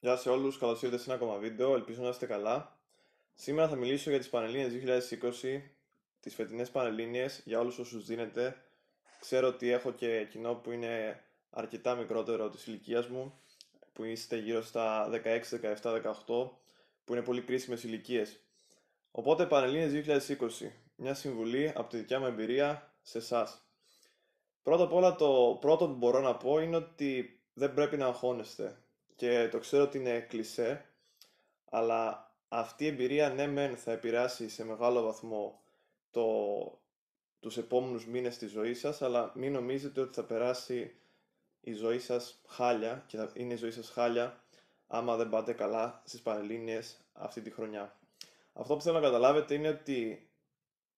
Γεια σε όλους, καλώς ήρθατε σε ένα ακόμα βίντεο, ελπίζω να είστε καλά. Σήμερα θα μιλήσω για τις Πανελλήνιες 2020, τις φετινές Πανελλήνιες, για όλους όσους δίνετε. Ξέρω ότι έχω και κοινό που είναι αρκετά μικρότερο της ηλικίας μου, που είστε γύρω στα 16, 17, 18, που είναι πολύ κρίσιμες ηλικίες. Οπότε Πανελλήνιες 2020, μια συμβουλή από τη δικιά μου εμπειρία σε εσάς. Πρώτα απ' όλα το πρώτο που μπορώ να πω είναι ότι δεν πρέπει να αγχώνεστε και το ξέρω ότι είναι κλισέ, αλλά αυτή η εμπειρία ναι μεν θα επηρεάσει σε μεγάλο βαθμό το, τους επόμενους μήνες της ζωής σας, αλλά μην νομίζετε ότι θα περάσει η ζωή σας χάλια και θα είναι η ζωή σας χάλια άμα δεν πάτε καλά στις Πανελλήνιες αυτή τη χρονιά. Αυτό που θέλω να καταλάβετε είναι ότι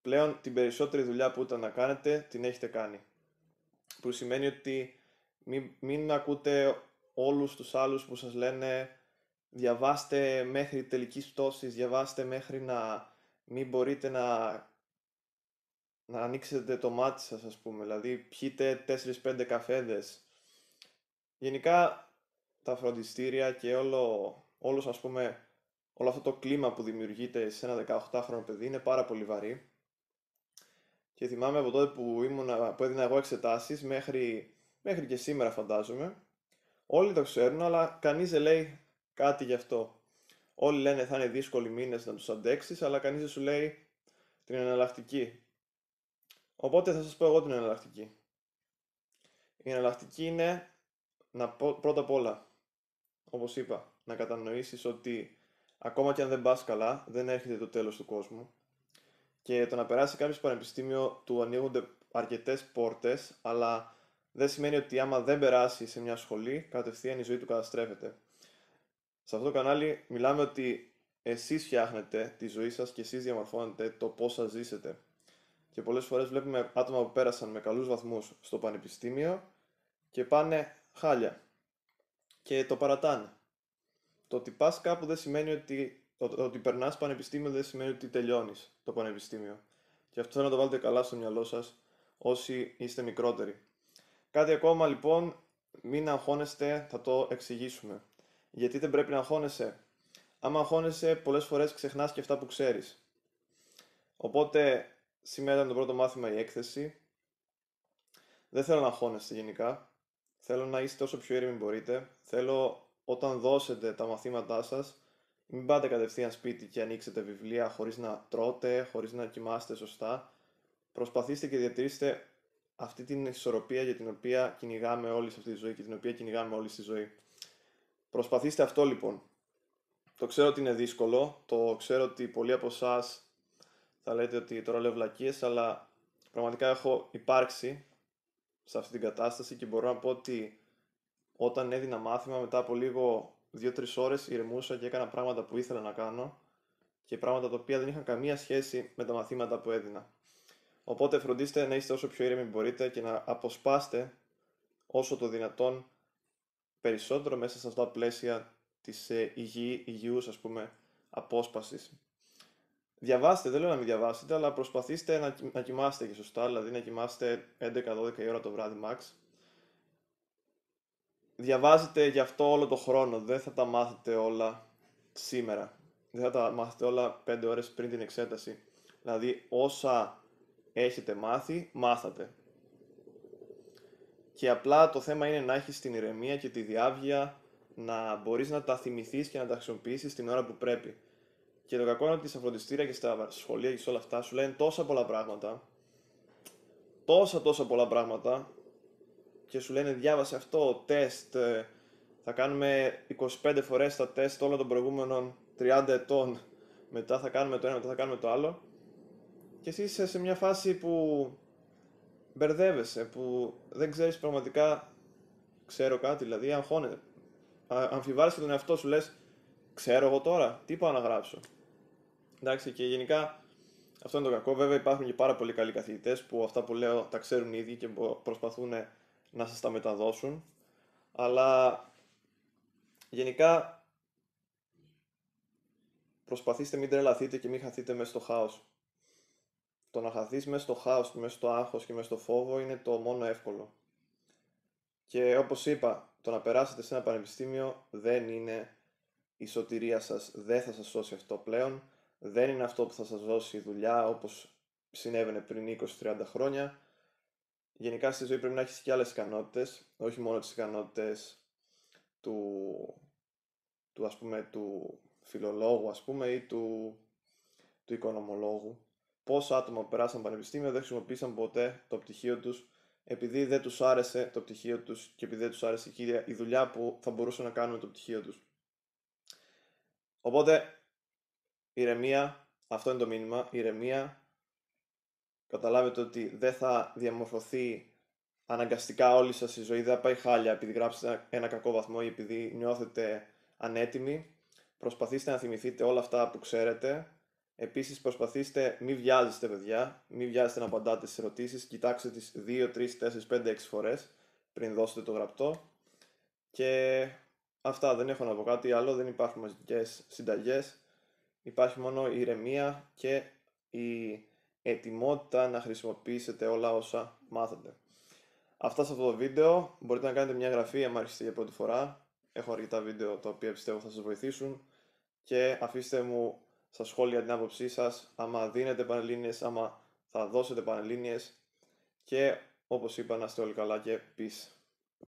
πλέον την περισσότερη δουλειά που ήταν να κάνετε την έχετε κάνει. Που σημαίνει ότι μην, μην ακούτε όλους τους άλλους που σας λένε διαβάστε μέχρι τελικής πτώσης, διαβάστε μέχρι να μην μπορείτε να, να ανοίξετε το μάτι σας ας πούμε, δηλαδή πιείτε 4-5 καφέδες. Γενικά τα φροντιστήρια και όλο, όλος ας πούμε όλο αυτό το κλίμα που δημιουργείται σε ένα 18χρονο παιδί είναι πάρα πολύ βαρύ. Και θυμάμαι από τότε που, ήμουν, που έδινα εγώ εξετάσεις μέχρι, μέχρι και σήμερα φαντάζομαι Όλοι το ξέρουν, αλλά κανείς δεν λέει κάτι γι' αυτό. Όλοι λένε θα είναι δύσκολοι μήνες να τους αντέξεις, αλλά κανείς δεν σου λέει την εναλλακτική. Οπότε θα σας πω εγώ την εναλλακτική. Η εναλλακτική είναι να πω, πρώτα απ' όλα, όπως είπα, να κατανοήσεις ότι ακόμα και αν δεν πας καλά, δεν έρχεται το τέλος του κόσμου. Και το να περάσει κάποιος πανεπιστήμιο του ανοίγονται αρκετές πόρτες, αλλά δεν σημαίνει ότι άμα δεν περάσει σε μια σχολή, κατευθείαν η ζωή του καταστρέφεται. Σε αυτό το κανάλι μιλάμε ότι εσείς φτιάχνετε τη ζωή σας και εσείς διαμορφώνετε το πώς θα ζήσετε. Και πολλές φορές βλέπουμε άτομα που πέρασαν με καλούς βαθμούς στο πανεπιστήμιο και πάνε χάλια. Και το παρατάνε. Το ότι πας κάπου δεν σημαίνει ότι, το, ότι περνάς πανεπιστήμιο δεν σημαίνει ότι τελειώνεις το πανεπιστήμιο. Και αυτό θέλω να το βάλετε καλά στο μυαλό σας όσοι είστε μικρότεροι. Κάτι ακόμα λοιπόν, μην αγχώνεστε, θα το εξηγήσουμε. Γιατί δεν πρέπει να αγχώνεσαι. Άμα αγχώνεσαι, πολλές φορές ξεχνάς και αυτά που ξέρεις. Οπότε, σήμερα ήταν το πρώτο μάθημα η έκθεση. Δεν θέλω να αγχώνεστε γενικά. Θέλω να είστε όσο πιο ήρεμοι μπορείτε. Θέλω όταν δώσετε τα μαθήματά σας, μην πάτε κατευθείαν σπίτι και ανοίξετε βιβλία χωρίς να τρώτε, χωρίς να κοιμάστε σωστά. Προσπαθήστε και διατηρήστε αυτή την ισορροπία για την οποία κυνηγάμε όλοι σε αυτή τη ζωή και την οποία κυνηγάμε όλοι στη ζωή. Προσπαθήστε αυτό λοιπόν. Το ξέρω ότι είναι δύσκολο, το ξέρω ότι πολλοί από εσάς θα λέτε ότι τώρα λέω βλακίες, αλλά πραγματικά έχω υπάρξει σε αυτή την κατάσταση και μπορώ να πω ότι όταν έδινα μάθημα μετά από λίγο 2-3 ώρες ηρεμούσα και έκανα πράγματα που ήθελα να κάνω και πράγματα τα οποία δεν είχαν καμία σχέση με τα μαθήματα που έδινα. Οπότε φροντίστε να είστε όσο πιο ήρεμοι μπορείτε και να αποσπάστε όσο το δυνατόν περισσότερο μέσα σε αυτά τα πλαίσια της ε, υγιή, υγιούς ας πούμε απόσπασης. Διαβάστε, δεν λέω να μην διαβάσετε, αλλά προσπαθήστε να, να κοιμάστε και σωστά, δηλαδή να κοιμάστε 11-12 η ώρα το βράδυ max. Διαβάζετε γι' αυτό όλο το χρόνο, δεν θα τα μάθετε όλα σήμερα. Δεν θα τα μάθετε όλα 5 ώρες πριν την εξέταση. Δηλαδή όσα έχετε μάθει, μάθατε. Και απλά το θέμα είναι να έχεις την ηρεμία και τη διάβγεια να μπορείς να τα θυμηθείς και να τα χρησιμοποιήσεις την ώρα που πρέπει. Και το κακό είναι ότι στα φροντιστήρια και στα σχολεία και σε όλα αυτά σου λένε τόσα πολλά πράγματα, τόσα τόσα πολλά πράγματα και σου λένε διάβασε αυτό, τεστ, ε, θα κάνουμε 25 φορές τα τεστ όλων των προηγούμενων 30 ετών, μετά θα κάνουμε το ένα, μετά θα κάνουμε το άλλο και εσύ είσαι σε μια φάση που μπερδεύεσαι, που δεν ξέρεις πραγματικά ξέρω κάτι, δηλαδή αγχώνεται. Αμφιβάλλεσαι τον εαυτό σου, λες ξέρω εγώ τώρα, τι πάω να γράψω. Εντάξει και γενικά αυτό είναι το κακό, βέβαια υπάρχουν και πάρα πολύ καλοί καθηγητές που αυτά που λέω τα ξέρουν ήδη και προσπαθούν να σας τα μεταδώσουν. Αλλά γενικά προσπαθήστε μην τρελαθείτε και μην χαθείτε μέσα στο χάος το να χαθείς μέσα στο χάος, μέσα στο άγχος και μέσα στο φόβο είναι το μόνο εύκολο. Και όπως είπα, το να περάσετε σε ένα πανεπιστήμιο δεν είναι η σωτηρία σας δεν θα σας σώσει αυτό πλέον, δεν είναι αυτό που θα σας δώσει δουλειά όπως συνέβαινε πριν 20-30 χρόνια. Γενικά στη ζωή πρέπει να έχεις και άλλες ικανότητες, όχι μόνο τις ικανότητες του, του, ας πούμε, του φιλολόγου ας πούμε ή του, του οικονομολόγου. Πόσα άτομα που περάσαν πανεπιστήμιο δεν χρησιμοποίησαν ποτέ το πτυχίο τους επειδή δεν τους άρεσε το πτυχίο τους και επειδή δεν τους άρεσε η δουλειά που θα μπορούσαν να κάνουν με το πτυχίο τους. Οπότε, ηρεμία, αυτό είναι το μήνυμα, ηρεμία, καταλάβετε ότι δεν θα διαμορφωθεί αναγκαστικά όλη σας η ζωή, δεν θα πάει χάλια επειδή γράψετε ένα κακό βαθμό ή επειδή νιώθετε ανέτοιμοι. Προσπαθήστε να θυμηθείτε όλα αυτά που ξέρετε. Επίσης προσπαθήστε, μην βιάζεστε παιδιά, μην βιάζεστε να απαντάτε στις ερωτήσεις, κοιτάξτε τις 2, 3, 4, 5, 6 φορές πριν δώσετε το γραπτό. Και αυτά δεν έχω να πω κάτι άλλο, δεν υπάρχουν μαζικές συνταγές. Υπάρχει μόνο η ηρεμία και η ετοιμότητα να χρησιμοποιήσετε όλα όσα μάθετε. Αυτά σε αυτό το βίντεο. Μπορείτε να κάνετε μια εγγραφή αν άρχισετε για πρώτη φορά. Έχω αρκετά βίντεο τα οποία πιστεύω θα σας βοηθήσουν. Και αφήστε μου στα σχόλια την άποψή σας, άμα δίνετε πανελλήνιες, άμα θα δώσετε πανελλήνιες. Και όπως είπα να είστε όλοι καλά και peace.